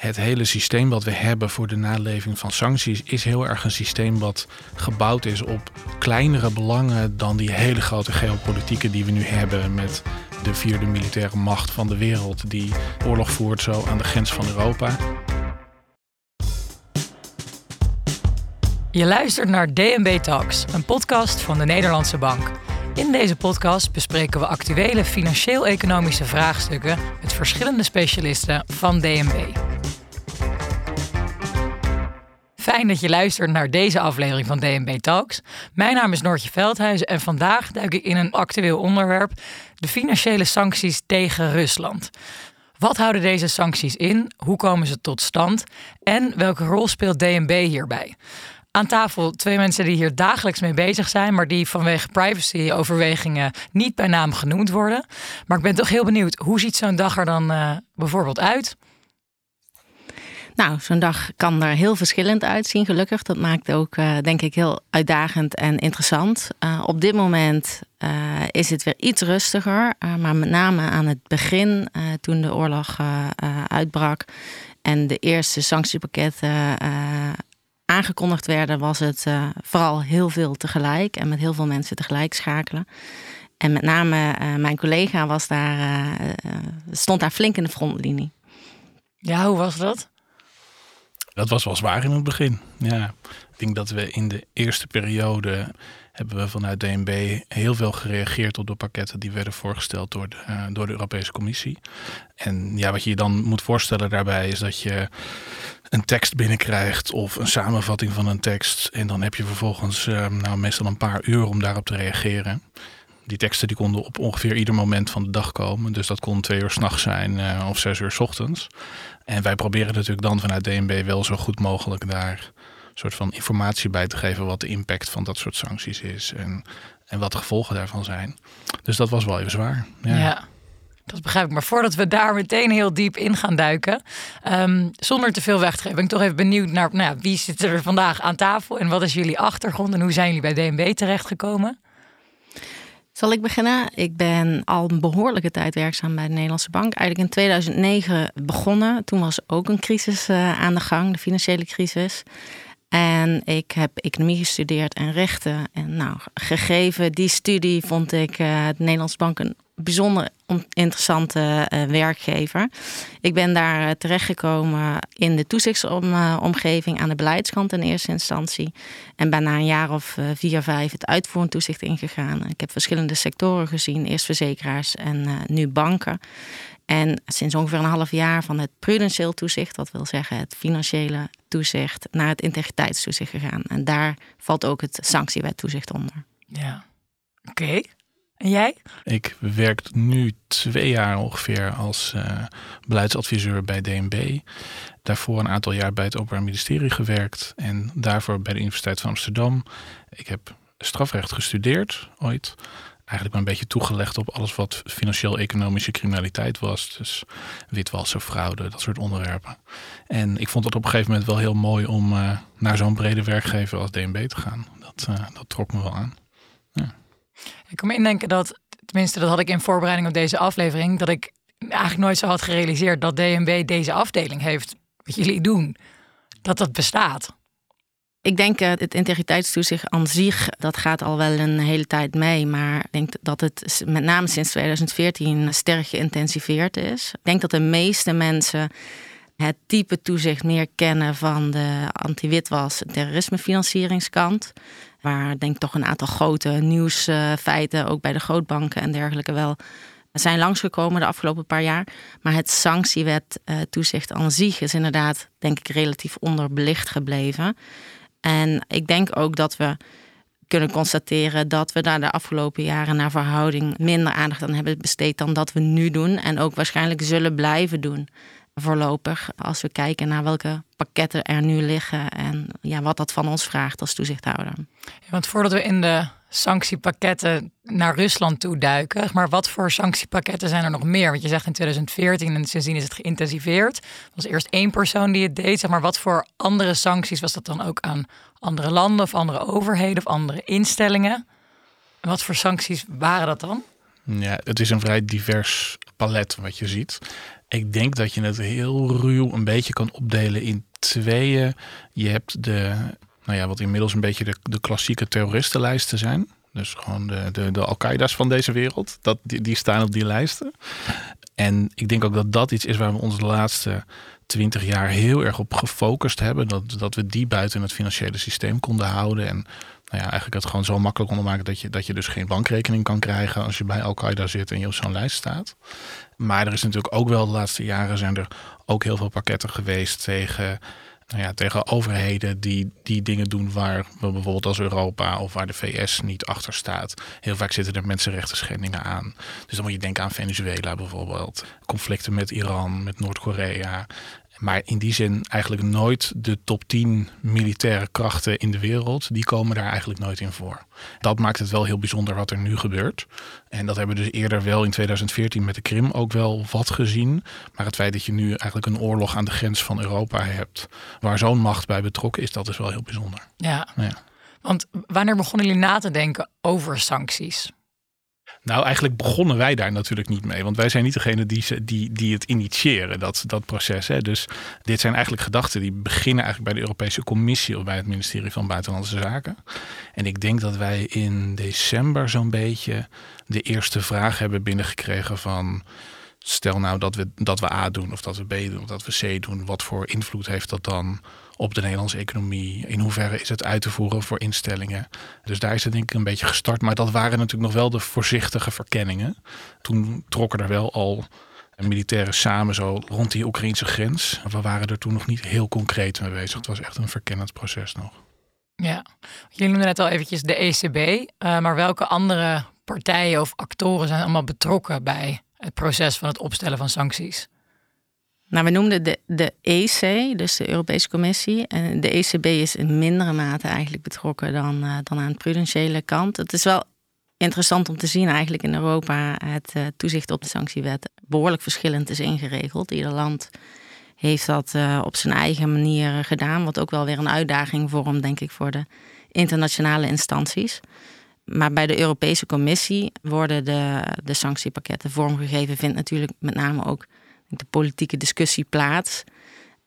het hele systeem wat we hebben voor de naleving van sancties is heel erg een systeem wat gebouwd is op kleinere belangen dan die hele grote geopolitieke die we nu hebben met de vierde militaire macht van de wereld die oorlog voert zo aan de grens van Europa. Je luistert naar DNB Talks, een podcast van de Nederlandse Bank. In deze podcast bespreken we actuele financieel-economische vraagstukken met verschillende specialisten van DNB. Fijn dat je luistert naar deze aflevering van DNB Talks. Mijn naam is Noortje Veldhuizen en vandaag duik ik in een actueel onderwerp: de financiële sancties tegen Rusland. Wat houden deze sancties in? Hoe komen ze tot stand? En welke rol speelt DNB hierbij? Aan tafel twee mensen die hier dagelijks mee bezig zijn, maar die vanwege privacyoverwegingen niet bij naam genoemd worden. Maar ik ben toch heel benieuwd, hoe ziet zo'n dag er dan uh, bijvoorbeeld uit? Nou, zo'n dag kan er heel verschillend uitzien, gelukkig. Dat maakt ook, uh, denk ik, heel uitdagend en interessant. Uh, op dit moment uh, is het weer iets rustiger. maar met name aan het begin, toen de oorlog uitbrak en de eerste sanctiepakketten aangekondigd werden, was het vooral heel veel tegelijk en met heel veel mensen tegelijk schakelen. En met name mijn collega was daar, stond daar flink in de frontlinie. Ja, hoe was dat? Dat was wel zwaar in het begin. Ja, ik denk dat we in de eerste periode hebben we vanuit DNB heel veel gereageerd op de pakketten die werden voorgesteld door de, uh, door de Europese Commissie. En ja, wat je je dan moet voorstellen daarbij is dat je een tekst binnenkrijgt of een samenvatting van een tekst. En dan heb je vervolgens uh, nou, meestal een paar uur om daarop te reageren. Die teksten die konden op ongeveer ieder moment van de dag komen. Dus dat kon twee uur s'nachts zijn uh, of zes uur s ochtends. En wij proberen natuurlijk dan vanuit DNB wel zo goed mogelijk daar een soort van informatie bij te geven wat de impact van dat soort sancties is en, en wat de gevolgen daarvan zijn. Dus dat was wel even zwaar. Ja. ja. Dat begrijp ik. Maar voordat we daar meteen heel diep in gaan duiken, um, zonder te veel weg te geven, ben ik toch even benieuwd naar nou wie zit er vandaag aan tafel en wat is jullie achtergrond en hoe zijn jullie bij DNB terechtgekomen? Zal ik beginnen? Ik ben al een behoorlijke tijd werkzaam bij de Nederlandse Bank. Eigenlijk in 2009 begonnen. Toen was ook een crisis uh, aan de gang, de financiële crisis. En ik heb economie gestudeerd en rechten. En nou, gegeven die studie vond ik de Nederlandse Bank een bijzonder interessante uh, werkgever. Ik ben daar uh, terechtgekomen in de toezichtsomgeving aan de beleidskant in eerste instantie. En ben na een jaar of vier, vijf het uitvoerend toezicht ingegaan. Ik heb verschillende sectoren gezien, eerst verzekeraars en nu banken. En sinds ongeveer een half jaar van het prudentieel toezicht, dat wil zeggen het financiële toezicht, naar het integriteitstoezicht gegaan. En daar valt ook het sanctiewettoezicht onder. Ja, oké. En jij? Ik werk nu twee jaar ongeveer als uh, beleidsadviseur bij DNB. Daarvoor een aantal jaar bij het Openbaar Ministerie gewerkt. En daarvoor bij de Universiteit van Amsterdam. Ik heb strafrecht gestudeerd ooit. Eigenlijk maar een beetje toegelegd op alles wat financieel-economische criminaliteit was. Dus witwassen, fraude, dat soort onderwerpen. En ik vond het op een gegeven moment wel heel mooi om uh, naar zo'n brede werkgever als DNB te gaan. Dat, uh, dat trok me wel aan. Ja. Ik kan me indenken dat, tenminste dat had ik in voorbereiding op deze aflevering, dat ik eigenlijk nooit zo had gerealiseerd dat DNB deze afdeling heeft. Wat jullie doen, dat dat bestaat. Ik denk uh, het integriteitstoezicht aan zich, dat gaat al wel een hele tijd mee. Maar ik denk dat het met name sinds 2014 sterk geïntensiveerd is. Ik denk dat de meeste mensen het type toezicht meer kennen van de anti-witwas terrorismefinancieringskant. Waar denk ik toch een aantal grote nieuwsfeiten, ook bij de grootbanken en dergelijke, wel zijn langsgekomen de afgelopen paar jaar. Maar het sanctiewet uh, toezicht aan zich is inderdaad, denk ik, relatief onderbelicht gebleven. En ik denk ook dat we kunnen constateren dat we daar de afgelopen jaren naar verhouding minder aandacht aan hebben besteed dan dat we nu doen. En ook waarschijnlijk zullen blijven doen voorlopig. Als we kijken naar welke pakketten er nu liggen en ja, wat dat van ons vraagt als toezichthouder. want voordat we in de sanctiepakketten naar Rusland toe duiken, maar wat voor sanctiepakketten zijn er nog meer? Want je zegt in 2014 en sindsdien is het geïntensiveerd. Er was eerst één persoon die het deed, zeg maar wat voor andere sancties was dat dan ook aan andere landen of andere overheden of andere instellingen? En wat voor sancties waren dat dan? Ja, het is een vrij divers palet wat je ziet. Ik denk dat je het heel ruw een beetje kan opdelen in tweeën. Je hebt de, nou ja, wat inmiddels een beetje de, de klassieke terroristenlijsten zijn. Dus gewoon de, de, Al-Qaeda's van deze wereld. Dat, die, die staan op die lijsten. En ik denk ook dat dat iets is waar we ons de laatste twintig jaar heel erg op gefocust hebben. Dat, dat we die buiten het financiële systeem konden houden. En nou ja, eigenlijk het gewoon zo makkelijk konden maken dat je, dat je dus geen bankrekening kan krijgen als je bij Al-Qaeda zit en je op zo'n lijst staat. Maar er is natuurlijk ook wel de laatste jaren zijn er ook heel veel pakketten geweest tegen nou ja, tegen overheden die, die dingen doen waar we bijvoorbeeld als Europa of waar de VS niet achter staat. Heel vaak zitten er mensenrechten schendingen aan. Dus dan moet je denken aan Venezuela bijvoorbeeld. Conflicten met Iran, met Noord-Korea. Maar in die zin eigenlijk nooit de top 10 militaire krachten in de wereld. Die komen daar eigenlijk nooit in voor. Dat maakt het wel heel bijzonder wat er nu gebeurt. En dat hebben we dus eerder wel in 2014 met de Krim ook wel wat gezien. Maar het feit dat je nu eigenlijk een oorlog aan de grens van Europa hebt. Waar zo'n macht bij betrokken is, dat is wel heel bijzonder. Ja. ja. Want wanneer begonnen jullie na te denken over sancties? Nou, eigenlijk begonnen wij daar natuurlijk niet mee. Want wij zijn niet degene die, die, die het initiëren, dat, dat proces. Hè. Dus dit zijn eigenlijk gedachten die beginnen eigenlijk bij de Europese Commissie of bij het ministerie van Buitenlandse Zaken. En ik denk dat wij in december zo'n beetje de eerste vraag hebben binnengekregen van stel nou dat we, dat we A doen of dat we B doen of dat we C doen. Wat voor invloed heeft dat dan op de Nederlandse economie? In hoeverre is het uit te voeren voor instellingen? Dus daar is het denk ik een beetje gestart. Maar dat waren natuurlijk nog wel de voorzichtige verkenningen. Toen trokken er wel al militairen samen zo rond die Oekraïnse grens. We waren er toen nog niet heel concreet mee bezig. Het was echt een verkennend proces nog. Ja, jullie noemden net al eventjes de ECB. Uh, maar welke andere partijen of actoren zijn allemaal betrokken bij het proces van het opstellen van sancties? Nou, we noemden de, de EC, dus de Europese Commissie. En de ECB is in mindere mate eigenlijk betrokken dan, uh, dan aan de prudentiële kant. Het is wel interessant om te zien eigenlijk in Europa het uh, toezicht op de sanctiewet behoorlijk verschillend is ingeregeld. Ieder land heeft dat uh, op zijn eigen manier gedaan, wat ook wel weer een uitdaging vormt, denk ik, voor de internationale instanties. Maar bij de Europese Commissie worden de, de sanctiepakketten vormgegeven, vindt natuurlijk met name ook de politieke discussie plaats.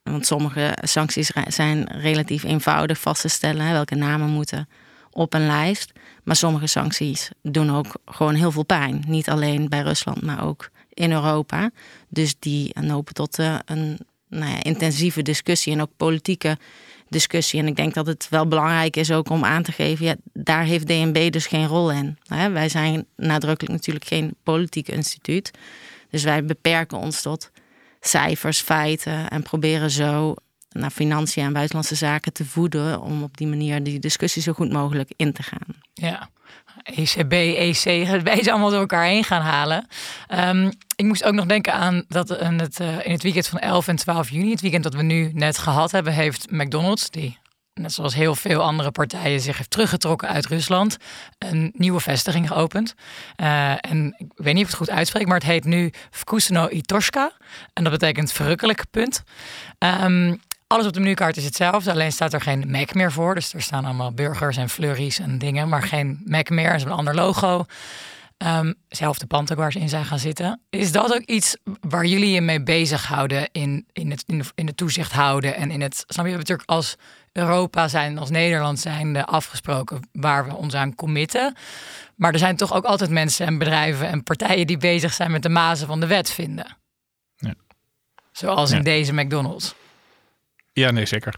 Want sommige sancties zijn relatief eenvoudig vast te stellen, welke namen moeten op een lijst. Maar sommige sancties doen ook gewoon heel veel pijn. Niet alleen bij Rusland, maar ook in Europa. Dus die lopen tot eh, een nou ja, intensieve discussie en ook politieke discussie. En ik denk dat het wel belangrijk is ook om aan te geven, ja, daar heeft DNB dus geen rol in. Wij zijn nadrukkelijk natuurlijk geen politiek instituut. Dus wij beperken ons tot cijfers, feiten en proberen zo naar financiën en buitenlandse zaken te voeden om op die manier die discussie zo goed mogelijk in te gaan. Ja, ECB, EC, wij zijn allemaal door elkaar heen gaan halen. Um, ik moest ook nog denken aan dat in het, uh, in het weekend van 11 en 12 juni, het weekend dat we nu net gehad hebben, heeft McDonald's, die net zoals heel veel andere partijen zich heeft teruggetrokken uit Rusland, een nieuwe vestiging geopend. Uh, en ik weet niet of het goed uitspreek, maar het heet nu Vkusno Itoshka. En dat betekent verrukkelijk punt. Um, alles op de menukaart is hetzelfde, alleen staat er geen Mac meer voor. Dus er staan allemaal burgers en flurries en dingen, maar geen Mac meer. Er is een ander logo. Um, pand ook waar ze in zijn gaan zitten. Is dat ook iets waar jullie je mee bezighouden in, in, het, in, de, in de toezicht houden en in het. Snap je, natuurlijk als Europa zijn, als Nederland zijn afgesproken waar we ons aan committen. Maar er zijn toch ook altijd mensen en bedrijven en partijen die bezig zijn met de mazen van de wet vinden. Ja. Zoals in deze McDonald's. Ja, nee, zeker.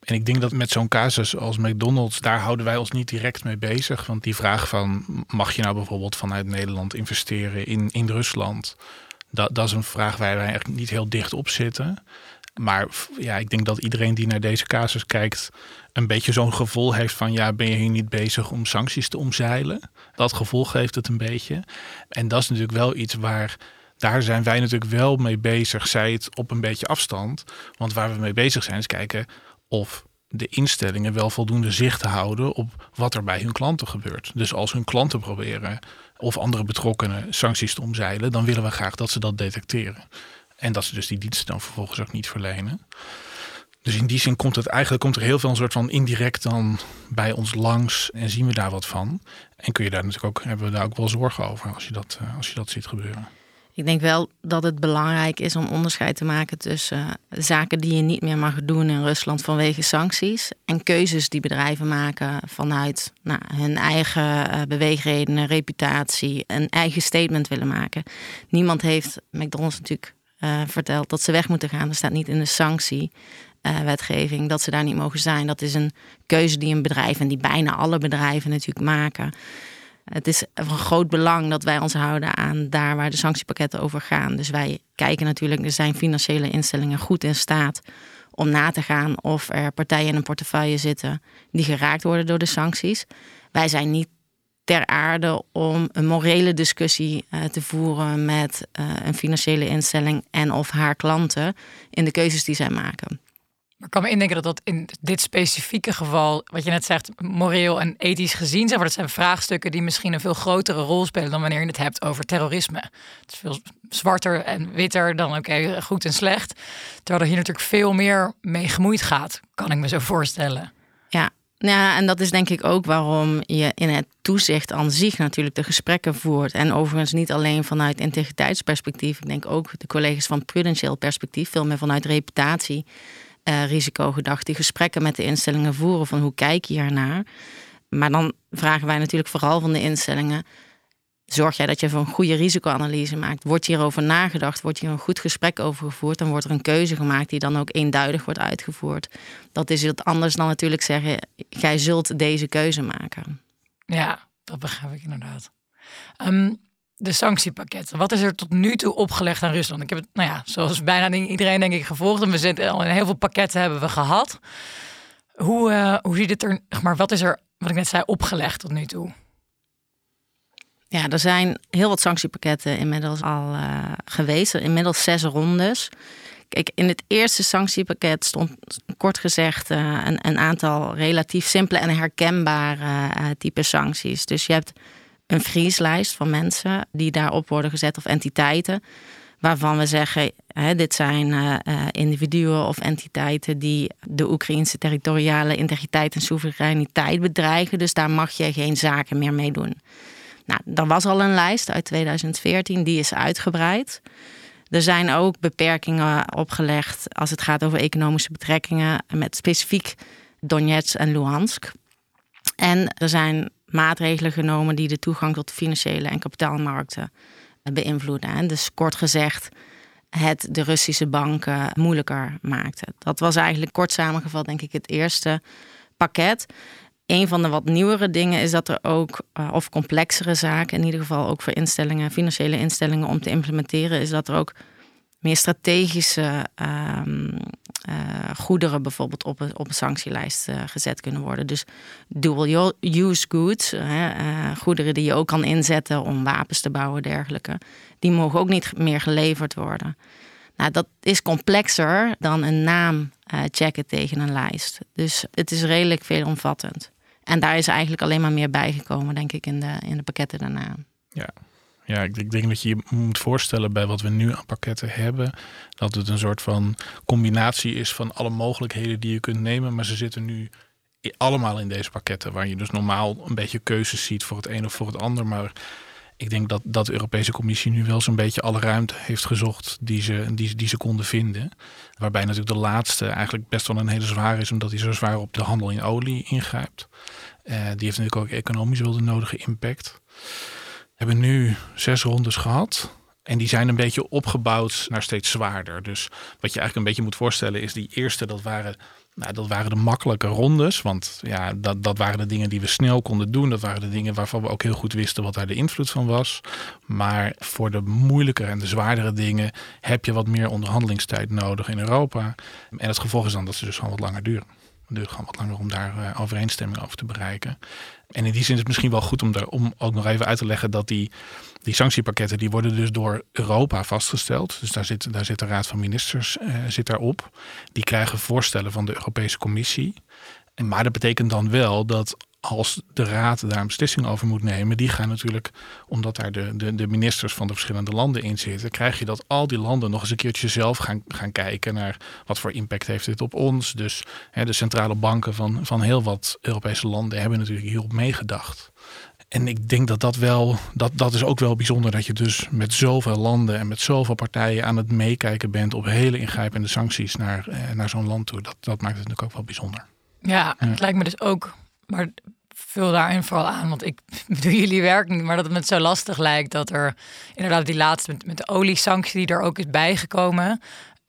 En ik denk dat met zo'n casus als McDonald's, daar houden wij ons niet direct mee bezig. Want die vraag van, mag je nou bijvoorbeeld vanuit Nederland investeren in, in Rusland? Dat, dat is een vraag waar wij eigenlijk niet heel dicht op zitten. Maar ja, ik denk dat iedereen die naar deze casus kijkt, een beetje zo'n gevoel heeft van ja, ben je hier niet bezig om sancties te omzeilen? Dat gevoel geeft het een beetje. En dat is natuurlijk wel iets waar daar zijn wij natuurlijk wel mee bezig, zij het op een beetje afstand. Want waar we mee bezig zijn is kijken of de instellingen wel voldoende zicht houden op wat er bij hun klanten gebeurt. Dus als hun klanten proberen of andere betrokkenen sancties te omzeilen, dan willen we graag dat ze dat detecteren. En dat ze dus die diensten dan vervolgens ook niet verlenen. Dus in die zin komt het eigenlijk komt er heel veel een soort van indirect dan bij ons langs en zien we daar wat van. En kun je daar natuurlijk ook, hebben we daar ook wel zorgen over als je dat, eh, als je dat ziet gebeuren. Ik denk wel dat het belangrijk is om onderscheid te maken tussen eh, zaken die je niet meer mag doen in Rusland vanwege sancties en keuzes die bedrijven maken vanuit nou, hun eigen uh, beweegredenen, reputatie, een eigen statement willen maken. Niemand heeft McDonald's natuurlijk uh, verteld dat ze weg moeten gaan. Er staat niet in de sanctiewetgeving dat ze daar niet mogen zijn. Dat is een keuze die een bedrijf en die bijna alle bedrijven natuurlijk maken. Het is van groot belang dat wij ons houden aan daar waar de sanctiepakketten over gaan. Dus wij kijken natuurlijk, er zijn financiële instellingen goed in staat om na te gaan of er partijen in een portefeuille zitten die geraakt worden door de sancties. Wij zijn niet ter aarde om een morele discussie uh, te voeren met uh, een financiële instelling en of haar klanten in de keuzes die zij maken. Maar ik kan me indenken dat dat in dit specifieke geval, wat je net zegt, moreel en ethisch gezien zijn. Maar dat zijn vraagstukken die misschien een veel grotere rol spelen dan wanneer je het hebt over terrorisme. Het is veel zwarter en witter dan oké, goed en slecht. Terwijl er hier natuurlijk veel meer mee gemoeid gaat, kan ik me zo voorstellen. Ja, ja, en dat is denk ik ook waarom je in het toezicht aan zich natuurlijk de gesprekken voert. En overigens niet alleen vanuit integriteitsperspectief. Ik denk ook de collega's van prudentieel perspectief, veel meer vanuit reputatie uh, risicogedacht die gesprekken met de instellingen voeren van hoe kijk je hiernaar. Maar dan vragen wij natuurlijk vooral van de instellingen. Zorg jij dat je een goede risicoanalyse maakt? Wordt hierover nagedacht? Wordt hier een goed gesprek over gevoerd? Dan wordt er een keuze gemaakt die dan ook eenduidig wordt uitgevoerd. Dat is het anders dan natuurlijk zeggen: jij zult deze keuze maken. Ja, dat begrijp ik inderdaad. Um, de sanctiepakketten. Wat is er tot nu toe opgelegd aan Rusland? Ik heb het, nou ja, zoals bijna iedereen denk ik gevolgd. En we zitten al in heel veel pakketten hebben we gehad. Hoe, uh, hoe ziet het er, maar wat is er, wat ik net zei, opgelegd tot nu toe? Ja, er zijn heel wat sanctiepakketten inmiddels al uh, geweest. Inmiddels zes rondes. Kijk, in het eerste sanctiepakket stond kort gezegd uh, een, een, aantal relatief simpele en herkenbare type sancties. Dus je hebt een vrieslijst van mensen die daarop worden gezet of entiteiten. Waarvan we zeggen, hè, dit zijn uh, individuen of entiteiten die de Oekraïnse territoriale integriteit en soevereiniteit bedreigen. Dus daar mag je geen zaken meer mee doen. Nou, er was al een lijst uit 2014, die is uitgebreid. Er zijn ook beperkingen opgelegd als het gaat over economische betrekkingen met specifiek Donetsk en Luhansk. En er zijn maatregelen genomen die de toegang tot financiële en kapitaalmarkten beïnvloeden. En dus kort gezegd, het de Russische banken moeilijker maakte. Dat was eigenlijk kort samengevat, denk ik, het eerste pakket. Een van de wat nieuwere dingen is dat er ook, eh, of complexere zaken, in ieder geval ook voor instellingen, financiële instellingen om te implementeren, is dat er ook meer strategische um, uh, goederen bijvoorbeeld op een, op een sanctielijst uh, gezet kunnen worden. Dus dual use goods, uh, goederen die je ook kan inzetten om wapens te bouwen, dergelijke, die mogen ook niet meer geleverd worden. Nou, dat is complexer dan een naam checken tegen een lijst. Dus het is redelijk veelomvattend. En daar is eigenlijk alleen maar meer bijgekomen, denk ik, in de, in de pakketten daarna. Ja, ja, ik, ik denk dat je je moet voorstellen bij wat we nu aan pakketten hebben, dat het een soort van combinatie is van alle mogelijkheden die je kunt nemen, maar ze zitten nu allemaal in deze pakketten, waar je dus normaal een beetje keuzes ziet voor het een of voor het ander. Maar ik denk dat, dat de Europese Commissie nu wel zo'n beetje alle ruimte heeft gezocht die ze, die, ze konden vinden. Waarbij natuurlijk de laatste eigenlijk best wel een hele zware is, omdat hij zo zwaar op de handel in olie ingrijpt. Uh, die heeft natuurlijk ook economisch wel de nodige impact hebben nu zes rondes gehad. En die zijn een beetje opgebouwd naar steeds zwaarder. Dus wat je eigenlijk een beetje moet voorstellen is die eerste, dat waren, nou, dat waren de makkelijke rondes. Want ja, dat, dat waren de dingen die we snel konden doen. Dat waren de dingen waarvan we ook heel goed wisten wat daar de invloed van was. Maar voor de moeilijkere en de zwaardere dingen heb je wat meer onderhandelingstijd nodig in Europa. En het gevolg is dan dat ze dus gewoon wat langer duren. Het duurt gewoon wat langer om daar uh, overeenstemming over te bereiken. En in die zin is het misschien wel goed om, daar, om ook nog even uit te leggen dat die, die sanctiepakketten, die worden dus door Europa vastgesteld. Dus daar zit, daar zit de Raad van Ministers uh, zit daarop. Die krijgen voorstellen van de Europese Commissie. Maar dat betekent dan wel dat als de Raad daar een beslissing over moet nemen, die gaan natuurlijk, omdat daar de, de, de, ministers van de verschillende landen in zitten, krijg je dat al die landen nog eens een keertje zelf gaan, gaan kijken naar wat voor impact heeft dit op ons. Dus hè, de centrale banken van, van heel wat Europese landen hebben natuurlijk hierop meegedacht. En ik denk dat dat wel, dat, dat is ook wel bijzonder dat je dus met zoveel landen en met zoveel partijen aan het meekijken bent op hele ingrijpende sancties naar, eh, naar zo'n land toe. Dat, dat maakt het natuurlijk ook wel bijzonder. Ja, het lijkt me dus ook, maar vul daarin vooral aan, want ik doe jullie werk niet, maar dat het me zo lastig lijkt dat er inderdaad die laatste met, met de oliesanctie die er ook is bijgekomen.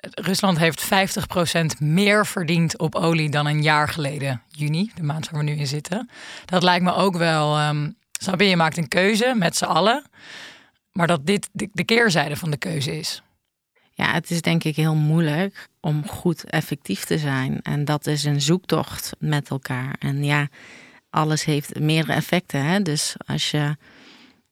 Rusland heeft 50% meer verdiend op olie dan een jaar geleden, juni, de maand waar we nu in zitten. Dat lijkt me ook wel. Um, snap je, je maakt een keuze met z'n allen, maar dat dit de, de keerzijde van de keuze is. Ja, het is denk ik heel moeilijk om goed effectief te zijn. En dat is een zoektocht met elkaar. En ja, alles heeft meerdere effecten. Hè? Dus als je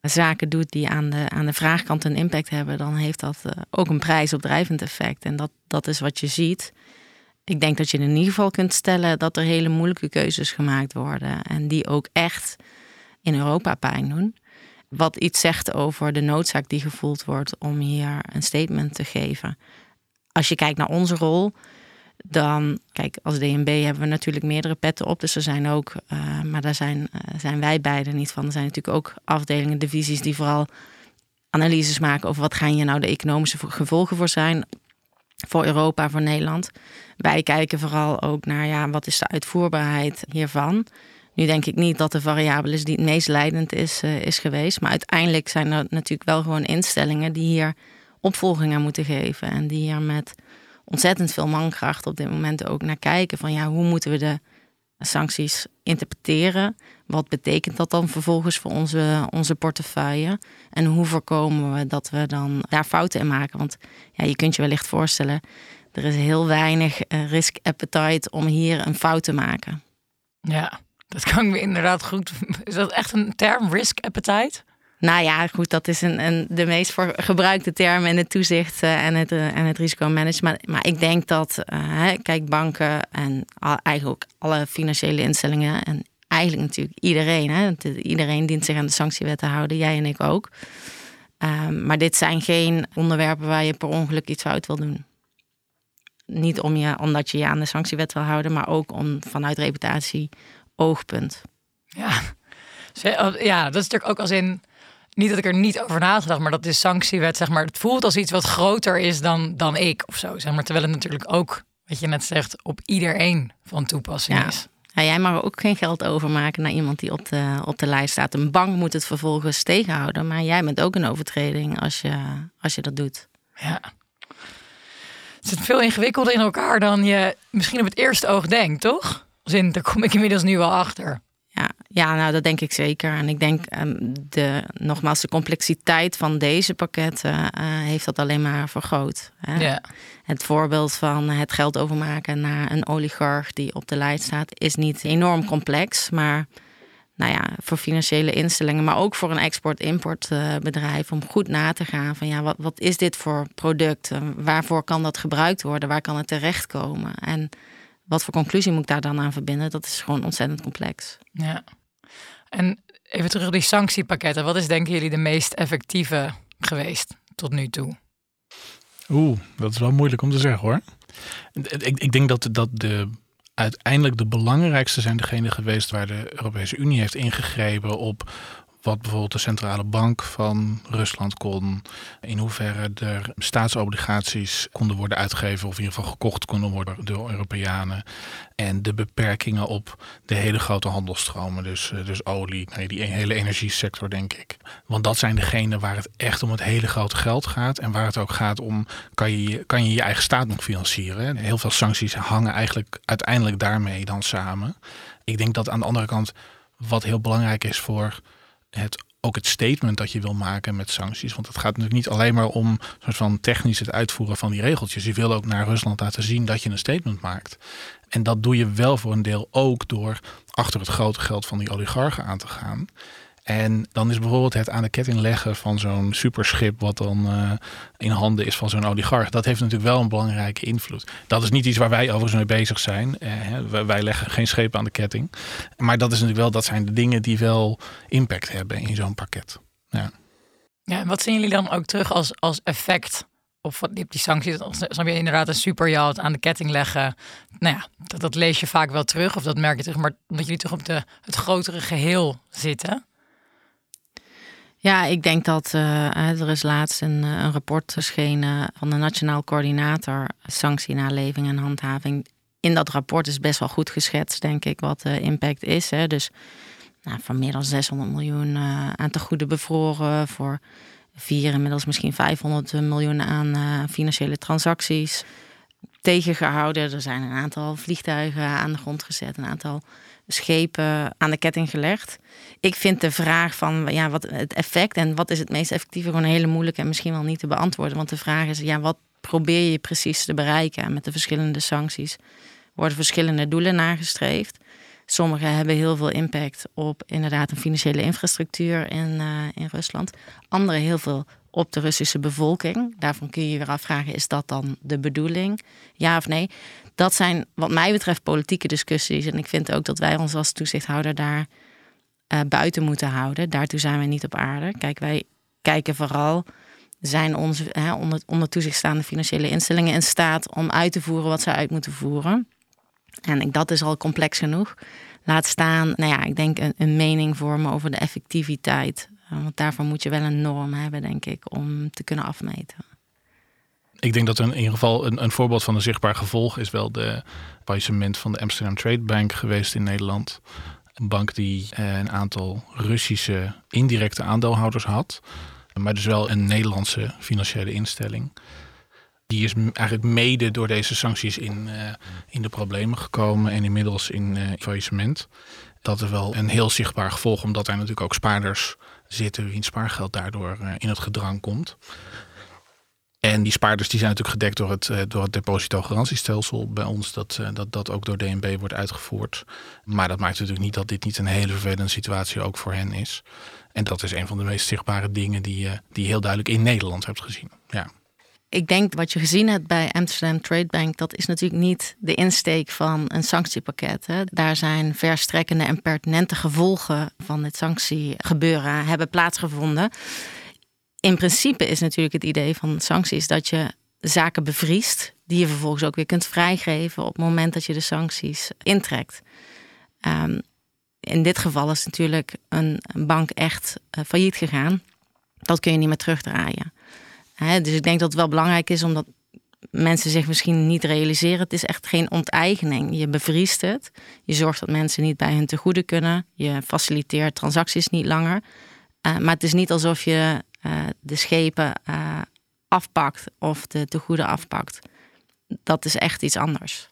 zaken doet die aan de, aan de vraagkant een impact hebben, dan heeft dat uh, ook een prijsopdrijvend effect. En dat, dat is wat je ziet. Ik denk dat je in ieder geval kunt stellen dat er hele moeilijke keuzes gemaakt worden. En die ook echt in Europa pijn doen. Wat iets zegt over de noodzaak die gevoeld wordt om hier een statement te geven. Als je kijkt naar onze rol, dan, kijk, als DNB hebben we natuurlijk meerdere petten op. Dus er zijn ook, uh, maar daar zijn, uh, zijn wij beide niet van. Er zijn natuurlijk ook afdelingen, divisies die vooral analyses maken over wat gaan hier nou de economische gevolgen voor zijn. Voor Europa, voor Nederland. Wij kijken vooral ook naar ja, wat is de uitvoerbaarheid hiervan. Nu denk ik niet dat de variabele is die het meest leidend is, uh, is geweest. Maar uiteindelijk zijn er natuurlijk wel gewoon instellingen die hier opvolging aan moeten geven. En die hier met ontzettend veel mankracht op dit moment ook naar kijken. Van ja, hoe moeten we de sancties interpreteren? Wat betekent dat dan vervolgens voor onze, onze portefeuille? En hoe voorkomen we dat we dan daar fouten in maken? Want ja, je kunt je wellicht voorstellen, er is heel weinig eh, risk appetite om hier een fout te maken. Ja, dat kan me inderdaad goed. Is dat echt een term, risk appetite? Nou ja, goed, dat is een, een, de meest voor gebruikte term in het toezicht uh, en, het, en het risicomanagement. Maar ik denk dat, uh, kijk, banken en eigenlijk ook alle financiële instellingen en eigenlijk natuurlijk iedereen, hè, iedereen dient zich aan de sanctiewet te houden, jij en ik ook. Um, maar dit zijn geen onderwerpen waar je per ongeluk iets fout wil doen. Niet om je, omdat je je aan de sanctiewet wil houden, maar ook om vanuit reputatie oogpunt. Ja. Ja, dat is natuurlijk ook als in niet dat ik er niet over nagedacht, maar dat de sanctiewet, zeg maar, het voelt als iets wat groter is dan, dan ik of zo. Zeg maar, terwijl het natuurlijk ook, wat je net zegt, op iedereen van toepassing is. Ja, jij mag ook geen geld overmaken naar iemand die op de, op de lijst staat. Een bank moet het vervolgens tegenhouden, maar jij bent ook een overtreding als je, als je dat doet. Ja. Het zit veel ingewikkelder in elkaar dan je misschien op het eerste oog denkt, toch? Zin, daar kom ik inmiddels nu wel achter. Ja, ja, nou dat denk ik zeker. En ik denk um, de, nogmaals, de complexiteit van deze pakketten uh, heeft dat alleen maar vergroot. Hè? Ja. Het voorbeeld van het geld overmaken naar een oligarch die op de lijst staat, is niet enorm complex. Maar nou ja, voor financiële instellingen, maar ook voor een export-importbedrijf, om goed na te gaan van ja, wat, wat is dit voor product? Waarvoor kan dat gebruikt worden? Waar kan het terechtkomen? En wat voor conclusie moet ik daar dan aan verbinden? Dat is gewoon ontzettend complex. Ja. En even terug op die sanctiepakketten. Wat is denken jullie de meest effectieve geweest tot nu toe? Oeh, dat is wel moeilijk om te zeggen hoor. Ik, ik denk dat, dat de, uiteindelijk de belangrijkste zijn degene geweest waar de Europese Unie heeft ingegrepen op wat bijvoorbeeld de centrale bank van Rusland kon, in hoeverre er staatsobligaties konden worden uitgegeven of in ieder geval gekocht konden worden door Europeanen en de beperkingen op de hele grote handelstromen, dus, eh, dus olie, nee, die hele energiesector denk ik. Want dat zijn degenen waar het echt om het hele grote geld gaat en waar het ook gaat om, kan je kan je, je eigen staat nog financieren? Heel veel sancties hangen eigenlijk uiteindelijk daarmee dan samen. Ik denk dat aan de andere kant wat heel belangrijk is voor het, ook het statement dat je wil maken met sancties. Want het gaat natuurlijk niet alleen maar om soort van technisch het uitvoeren van die regeltjes. Je wil ook naar Rusland laten zien dat je een statement maakt. En dat doe je wel voor een deel ook door achter het grote geld van die oligarchen aan te gaan. En dan is bijvoorbeeld het aan de ketting leggen van zo'n superschip, wat dan uh, in handen is van zo'n oligarch, dat heeft natuurlijk wel een belangrijke invloed. Dat is niet iets waar wij overigens mee bezig zijn. Hè. Wij leggen geen schepen aan de ketting. Maar dat is natuurlijk wel, dat zijn de dingen die wel impact hebben in zo'n pakket. Ja. ja, en wat zien jullie dan ook terug als, als effect of wat die sancties, dan je inderdaad een superjacht aan de ketting leggen. Nou ja, dat, dat, lees je vaak wel terug, of dat merk je terug, maar omdat jullie toch op de, het grotere geheel zitten. Ja, ik denk dat uh, er is laatst een, een rapport verschenen van de Nationaal Coördinator Sanctienaleving en Handhaving. In dat rapport is best wel goed geschetst, denk ik, wat de impact is. Hè. Dus nou, van meer dan 600 miljoen uh, aan te goede bevroren voor vier, inmiddels misschien 500 miljoen aan financiële transacties tegengehouden. Er zijn een aantal vliegtuigen aan de grond gezet, een aantal schepen aan de ketting gelegd. Ik vind de vraag van ja, wat het effect en wat is het meest effectieve gewoon een hele moeilijke en misschien wel niet te beantwoorden. Want de vraag is, ja, wat probeer je precies te bereiken met de verschillende sancties? Worden verschillende doelen nagestreefd? Sommige hebben heel veel impact op inderdaad een financiële infrastructuur in, uh, in Rusland. Andere heel veel op de Russische bevolking. Daarvan kun je je weer afvragen, is dat dan de bedoeling? Ja of nee? Dat zijn wat mij betreft politieke discussies. En ik vind ook dat wij ons als toezichthouder daar uh, buiten moeten houden. Daartoe zijn we niet op aarde. Kijk, wij kijken vooral, zijn onze hè, onder, onder toezicht staande financiële instellingen in staat om uit te voeren wat ze uit moeten voeren. En dat is al complex genoeg. Laat staan, nou ja, ik denk een, een mening vormen over de effectiviteit. Want daarvoor moet je wel een norm hebben, denk ik, om te kunnen afmeten. Ik denk dat in ieder geval een, een voorbeeld van een zichtbaar gevolg is wel de faillissement van de Amsterdam Trade Bank geweest in Nederland. Een bank die eh, een aantal Russische indirecte aandeelhouders had, maar dus wel een Nederlandse financiële instelling. Die is eigenlijk mede door deze sancties in, uh, in de problemen gekomen en inmiddels in uh, faillissement. Dat is wel een heel zichtbaar gevolg, omdat er natuurlijk ook spaarders zitten wiens spaargeld daardoor uh, in het gedrang komt. En die spaarders die zijn natuurlijk gedekt door het, door het depositogarantiestelsel bij ons, dat, dat dat ook door DNB wordt uitgevoerd. Maar dat maakt natuurlijk niet dat dit niet een hele vervelende situatie ook voor hen is. En dat is een van de meest zichtbare dingen die, die je heel duidelijk in Nederland hebt gezien. Ja ik denk wat je gezien hebt bij Amsterdam Trade Bank, dat is natuurlijk niet de insteek van een sanctiepakket. Hè. Daar zijn verstrekkende en pertinente gevolgen van dit sanctiegebeuren hebben plaatsgevonden. In principe is natuurlijk het idee van sancties dat je zaken bevriest, die je vervolgens ook weer kunt vrijgeven op het moment dat je de sancties intrekt. Um, in dit geval is natuurlijk een, bank echt uh, failliet gegaan. Dat kun je niet meer terugdraaien dus ik denk dat het wel belangrijk is omdat mensen zich misschien niet realiseren. Het is echt geen onteigening. Je bevriest het. Je zorgt dat mensen niet bij hun te goede kunnen. Je faciliteert transacties niet langer. Uh, maar het is niet alsof je uh, de schepen uh, afpakt of de tegoeden afpakt. Dat is echt iets anders.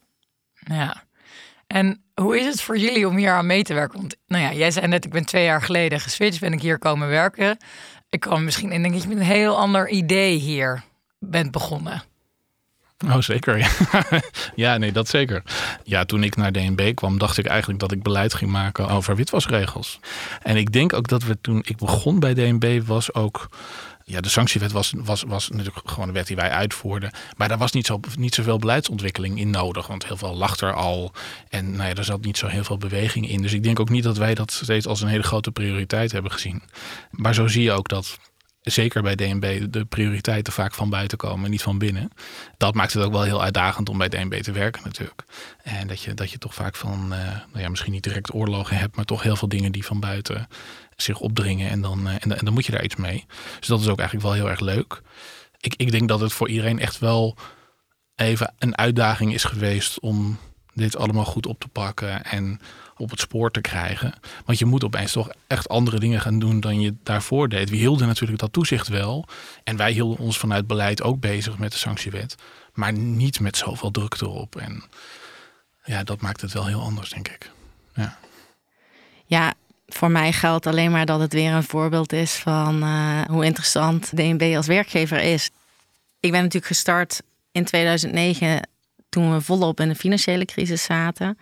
Ja. En hoe is het voor jullie om hier aan mee te werken? Want nou ja, jij zei net, ik ben twee jaar geleden geswitcht, ben ik hier komen werken. Ik kan misschien in denk je met een heel ander idee hier bent begonnen. Oh, zeker. Ja. ja, nee, dat zeker. Ja, toen ik naar DNB kwam, dacht ik eigenlijk dat ik beleid ging maken over witwasregels. En ik denk ook dat we toen ik begon bij DNB was ook ja, de sanctiewet was, was, was natuurlijk gewoon een wet die wij uitvoerden. Maar daar was niet, zo, niet zoveel beleidsontwikkeling in nodig. Want heel veel lag er al. En nou ja, er zat niet zo heel veel beweging in. Dus ik denk ook niet dat wij dat steeds als een hele grote prioriteit hebben gezien. Maar zo zie je ook dat zeker bij DNB de prioriteiten vaak van buiten komen, niet van binnen. Dat maakt het ook wel heel uitdagend om bij DNB te werken natuurlijk. En dat je, dat je toch vaak van, uh, nou ja, misschien niet direct oorlogen hebt, maar toch heel veel dingen die van buiten zich opdringen en dan, uh, en, en, dan moet je daar iets mee. Dus dat is ook eigenlijk wel heel erg leuk. Ik, ik denk dat het voor iedereen echt wel even een uitdaging is geweest om dit allemaal goed op te pakken en op het spoor te krijgen. Want je moet opeens toch echt andere dingen gaan doen dan je daarvoor deed. We hielden natuurlijk dat toezicht wel. En wij hielden ons vanuit beleid ook bezig met de sanctiewet. Maar niet met zoveel druk erop. En ja, dat maakt het wel heel anders, denk ik. Ja, ja voor mij geldt alleen maar dat het weer een voorbeeld is van uh, hoe interessant DNB als werkgever is. Ik ben natuurlijk gestart in 2009 toen we volop in de financiële crisis zaten.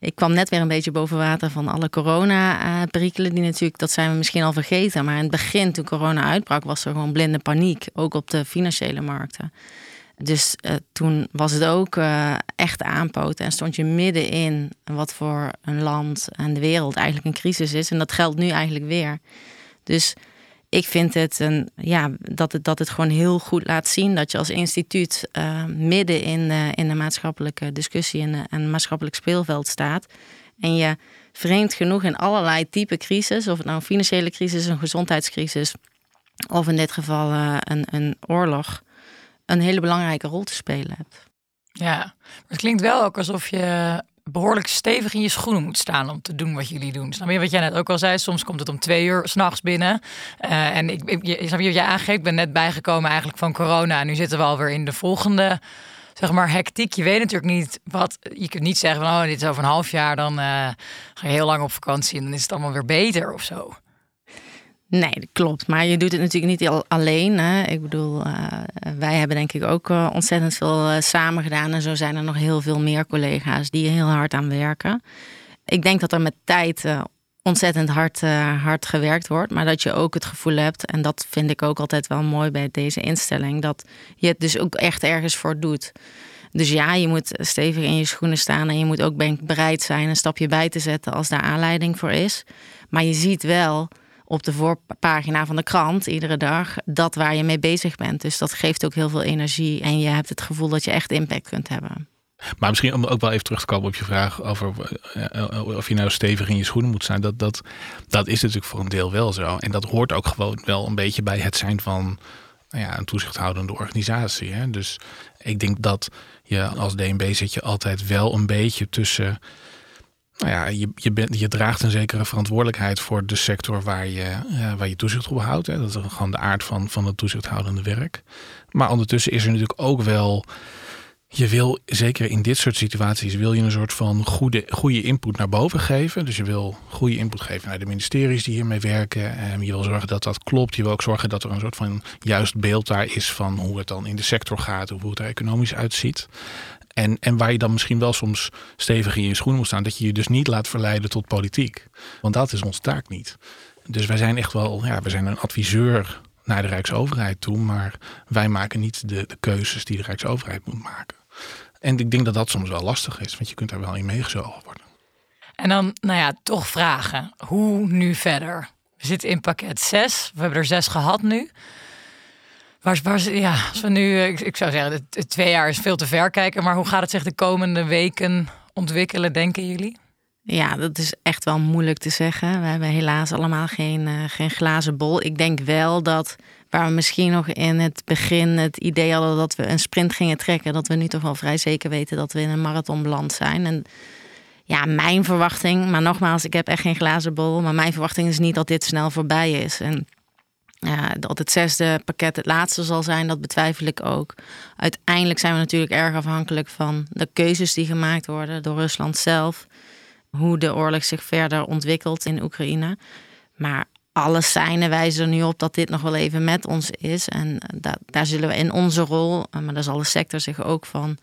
Ik kwam net weer een beetje boven water van alle corona-perikelen. Die natuurlijk, dat zijn we misschien al vergeten. Maar in het begin, toen corona uitbrak, was er gewoon blinde paniek. Ook op de financiële markten. Dus uh, toen was het ook uh, echt aanpoten. En stond je midden in wat voor een land en de wereld eigenlijk een crisis is. En dat geldt nu eigenlijk weer. Dus ik vind het een, ja, dat, het, dat het gewoon heel goed laat zien dat je als instituut uh, midden in, in de maatschappelijke discussie en, en maatschappelijk speelveld staat. En je vreemd genoeg in allerlei type crisis, of het nou een financiële crisis, een gezondheidscrisis, of in dit geval een, een oorlog, een hele belangrijke rol te spelen hebt. Ja, maar het klinkt wel ook alsof je behoorlijk stevig in je schoenen moet staan om te doen wat jullie doen. Snap je wat jij net ook al zei? Soms komt het om twee uur s'nachts binnen. Uh, en ik, ik, je, snap je wat jij aangeeft? Ik ben net bijgekomen eigenlijk van corona. En nu zitten we alweer in de volgende zeg maar hectiek. Je weet natuurlijk niet wat. Je kunt niet zeggen van oh, dit is over een half jaar, dan uh, ga je heel lang op vakantie en dan is het allemaal weer beter of zo. Nee, dat klopt. Maar je doet het natuurlijk niet alleen. Hè. Ik bedoel, uh, wij hebben denk ik ook uh, ontzettend veel uh, samen gedaan. En zo zijn er nog heel veel meer collega's die heel hard aan werken. Ik denk dat er met tijd ontzettend hard, hard gewerkt wordt. Maar dat je ook het gevoel hebt, en dat vind ik ook altijd wel mooi bij deze instelling, dat je het dus ook echt ergens voor doet. Dus ja, je moet stevig in je schoenen staan en je moet ook bereid zijn een stapje bij te zetten als daar aanleiding voor is. Maar je ziet wel op de voorpagina van de krant iedere dag dat waar je mee bezig bent. Dus dat geeft ook heel veel energie en je hebt het gevoel dat je echt impact kunt hebben. Maar misschien om ook wel even terug te komen op je vraag over eh, eh, of je nou stevig in je schoenen moet zijn. Dat, dat, dat is natuurlijk voor een deel wel zo. En dat hoort ook gewoon wel een beetje bij het zijn van nou ja, een toezichthoudende organisatie. Hè? Dus ik denk dat je als DNB zit je altijd wel een beetje tussen nou ja, je, je, je draagt een zekere verantwoordelijkheid voor de sector waar je, uh, waar je toezicht op houdt. Hè. Dat is gewoon de aard van, van het toezichthoudende werk. Maar ondertussen is er natuurlijk ook wel. Je wil, zeker in dit soort situaties, wil je een soort van goede, goede input naar boven geven. Dus je wil goede input geven naar de ministeries die hiermee werken. En je wil zorgen dat dat klopt. Je wil ook zorgen dat er een soort van juist beeld daar is van hoe het dan in de sector gaat. Hoe het er economisch uitziet. En, en waar je dan misschien wel soms stevig in je schoenen moet staan, dat je je dus niet laat verleiden tot politiek. Want dat is onze taak niet. Dus wij zijn echt wel, ja, we zijn een adviseur naar de Rijksoverheid toe, maar wij maken niet de, de keuzes die de Rijksoverheid moet maken. En ik denk dat dat soms wel lastig is, want je kunt daar wel in meegezogen worden. En dan, nou ja, toch vragen. Hoe nu verder? We zitten in pakket 6. We hebben er zes gehad nu. Waar, waar, ja, als we nu, ik, ik zou zeggen, twee jaar is veel te ver kijken. Maar hoe gaat het zich de komende weken ontwikkelen, denken jullie? Ja, dat is echt wel moeilijk te zeggen. We hebben helaas allemaal geen, uh, geen glazen bol. Ik denk wel dat waar we misschien nog in het begin het idee hadden dat we een sprint gingen trekken, dat we nu toch wel vrij zeker weten dat we in een marathon beland zijn. En ja, mijn verwachting, maar nogmaals, ik heb echt geen glazen bol, maar mijn verwachting is niet dat dit snel voorbij is. En ja, dat het zesde pakket het laatste zal zijn, dat betwijfel ik ook. Uiteindelijk zijn we natuurlijk erg afhankelijk van de keuzes die gemaakt worden door Rusland zelf. Hoe de oorlog zich verder ontwikkelt in Oekraïne. Maar alle seinen wijzen er nu op dat dit nog wel even met ons is. En daar zullen we in onze rol, maar daar zal de sector zich ook van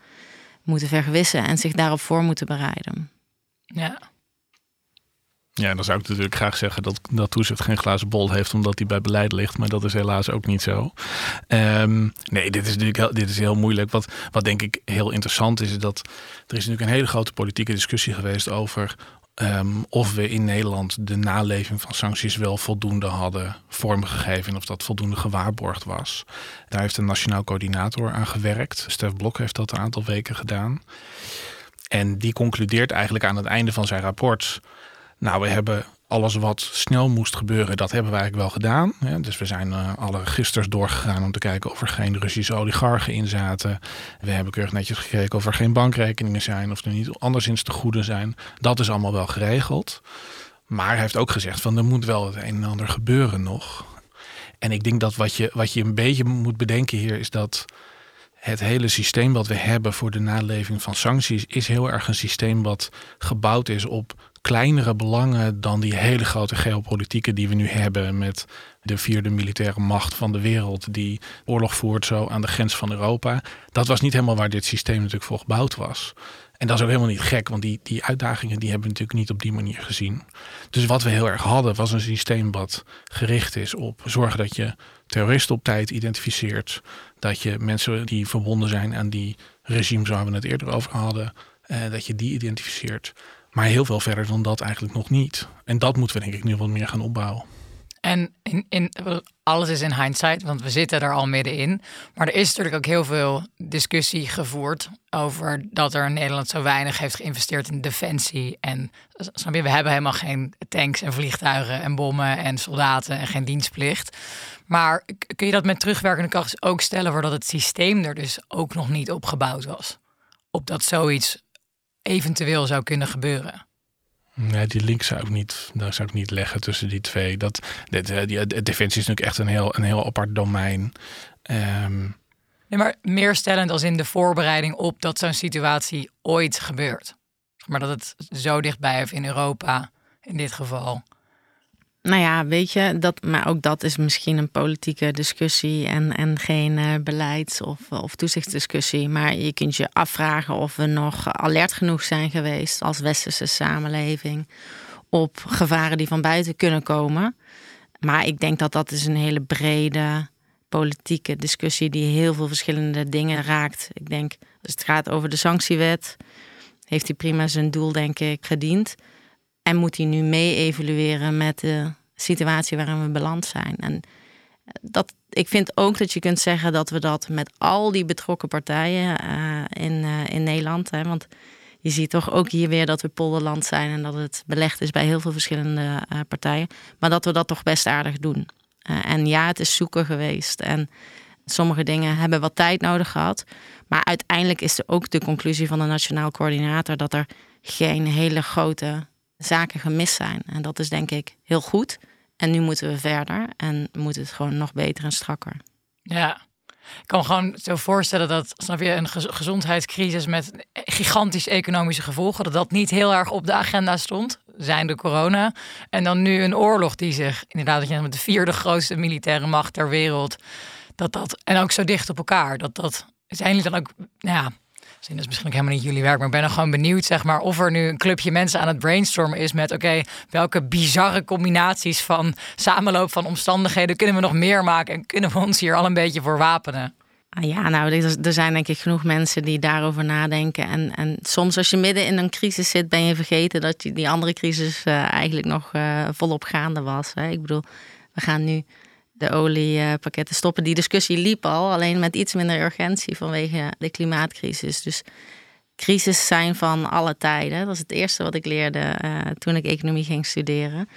moeten vergewissen en zich daarop voor moeten bereiden. Ja. Ja, dan zou ik natuurlijk graag zeggen dat, dat toezicht geen glazen bol heeft, omdat die bij beleid ligt. Maar dat is helaas ook niet zo. Um, nee, dit is natuurlijk heel, dit is heel moeilijk. Wat, wat denk ik heel interessant is, is dat er is natuurlijk een hele grote politieke discussie geweest over um, of we in Nederland de naleving van sancties wel voldoende hadden vormgegeven. En of dat voldoende gewaarborgd was. Daar heeft een nationaal coördinator aan gewerkt. Stef Blok heeft dat een aantal weken gedaan. En die concludeert eigenlijk aan het einde van zijn rapport nou, we hebben alles wat snel moest gebeuren, dat hebben we eigenlijk wel gedaan. dus we zijn uh, alle registers doorgegaan om te kijken of er geen Russische oligarchen in zaten. We hebben keurig netjes gekeken of er geen bankrekeningen zijn of er niet anderszins te goede zijn. Dat is allemaal wel geregeld. Maar hij heeft ook gezegd van er moet wel het een en ander gebeuren nog. En ik denk dat wat je, wat je een beetje moet bedenken hier is dat het hele systeem wat we hebben voor de naleving van sancties is heel erg een systeem wat gebouwd is op kleinere belangen dan die hele grote geopolitieke die we nu hebben met de vierde militaire macht van de wereld die oorlog voert zo aan de grens van Europa. Dat was niet helemaal waar dit systeem natuurlijk voor gebouwd was. En dat is ook helemaal niet gek, want die, die uitdagingen die hebben we natuurlijk niet op die manier gezien. Dus wat we heel erg hadden was een systeem wat gericht is op zorgen dat je terroristen op tijd identificeert. Dat je mensen die verbonden zijn aan die regimes waar we het eerder over hadden, eh, dat je die identificeert. Maar heel veel verder dan dat eigenlijk nog niet. En dat moeten we denk ik nu wat meer gaan opbouwen. En in, in, alles is in hindsight, want we zitten er al middenin. Maar er is natuurlijk ook heel veel discussie gevoerd over dat er Nederland zo weinig heeft geïnvesteerd in defensie. En we hebben helemaal geen tanks en vliegtuigen en bommen en soldaten en geen dienstplicht. Maar kun je dat met terugwerkende kracht ook stellen dat het systeem er dus ook nog niet op gebouwd was? Op dat zoiets eventueel zou kunnen gebeuren? Nee, die link zou ik niet, daar zou ik niet leggen tussen die twee. Dat, dit, die, de defensie is natuurlijk echt een heel, een heel apart domein. Um... Nee, maar meer stellend als in de voorbereiding op dat zo'n situatie ooit gebeurt. Maar dat het zo dichtbij heeft in Europa, in dit geval. Nou ja, weet je, dat, maar ook dat is misschien een politieke discussie en, en geen uh, beleids- of, of toezichtsdiscussie. Maar je kunt je afvragen of we nog alert genoeg zijn geweest als westerse samenleving op gevaren die van buiten kunnen komen. Maar ik denk dat dat is een hele brede politieke discussie die heel veel verschillende dingen raakt. Ik denk, als het gaat over de sanctiewet, heeft hij prima zijn doel, denk ik, gediend. En moet hij nu mee evalueren met de situatie waarin we beland zijn. En dat, ik vind ook dat je kunt zeggen dat we dat met al die betrokken partijen uh, in, uh, in Nederland. Hè, want je ziet toch ook hier weer dat we polderland zijn en dat het belegd is bij heel veel verschillende uh, partijen. Maar dat we dat toch best aardig doen. en ja, het is zoeken geweest. En sommige dingen hebben wat tijd nodig gehad. Maar uiteindelijk is er ook de conclusie van de Nationaal Coördinator dat er geen hele grote zaken gemist zijn. En dat is denk ik heel goed. En nu moeten we verder en moet het gewoon nog beter en strakker. Ja, ik kan me gewoon zo voorstellen dat, snap je, een gezondheidscrisis met gigantische economische gevolgen, dat dat niet heel erg op de agenda stond, zijn de corona. En dan nu een oorlog die zich, inderdaad, met de vierde grootste militaire macht ter wereld, dat dat, en ook zo dicht op elkaar, dat dat, zijn jullie dan ook, nou ja, dat is misschien helemaal niet jullie werk, maar ik ben nog gewoon benieuwd, zeg maar, of er nu een clubje mensen aan het brainstormen is met, oké, welke bizarre combinaties van samenloop van omstandigheden kunnen we nog meer maken en kunnen we ons hier al een beetje voor wapenen? Ah, ja, nou, er zijn denk ik genoeg mensen die daarover nadenken. En, en soms als je midden in een crisis zit, ben je vergeten dat die andere crisis uh, eigenlijk nog uh, volop gaande was. Hè? Ik bedoel, we gaan nu de oliepakketten stoppen. Die discussie liep al, alleen met iets minder urgentie vanwege de klimaatcrisis. Dus crisis zijn van alle tijden. Dat is het eerste wat ik leerde uh, toen ik economie ging studeren.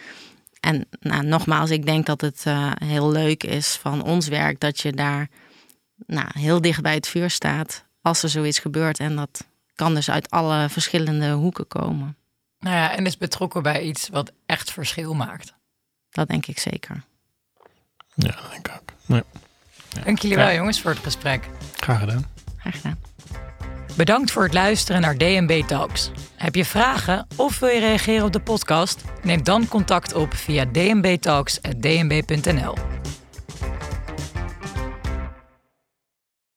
En nou, nogmaals, ik denk dat het uh, heel leuk is van ons werk dat je daar nou, heel dicht bij het vuur staat als er zoiets gebeurt. En dat kan dus uit alle verschillende hoeken komen. Nou ja, en is betrokken bij iets wat echt verschil maakt. Dat denk ik zeker. Ja, dat denk ik ook. Ja. Dank jullie wel, jongens, voor het gesprek. Graag gedaan. Graag gedaan. Bedankt voor het luisteren naar DNB Talks. Heb je vragen of wil je reageren op de podcast? Neem dan contact op via dnbtalks.dnb.nl.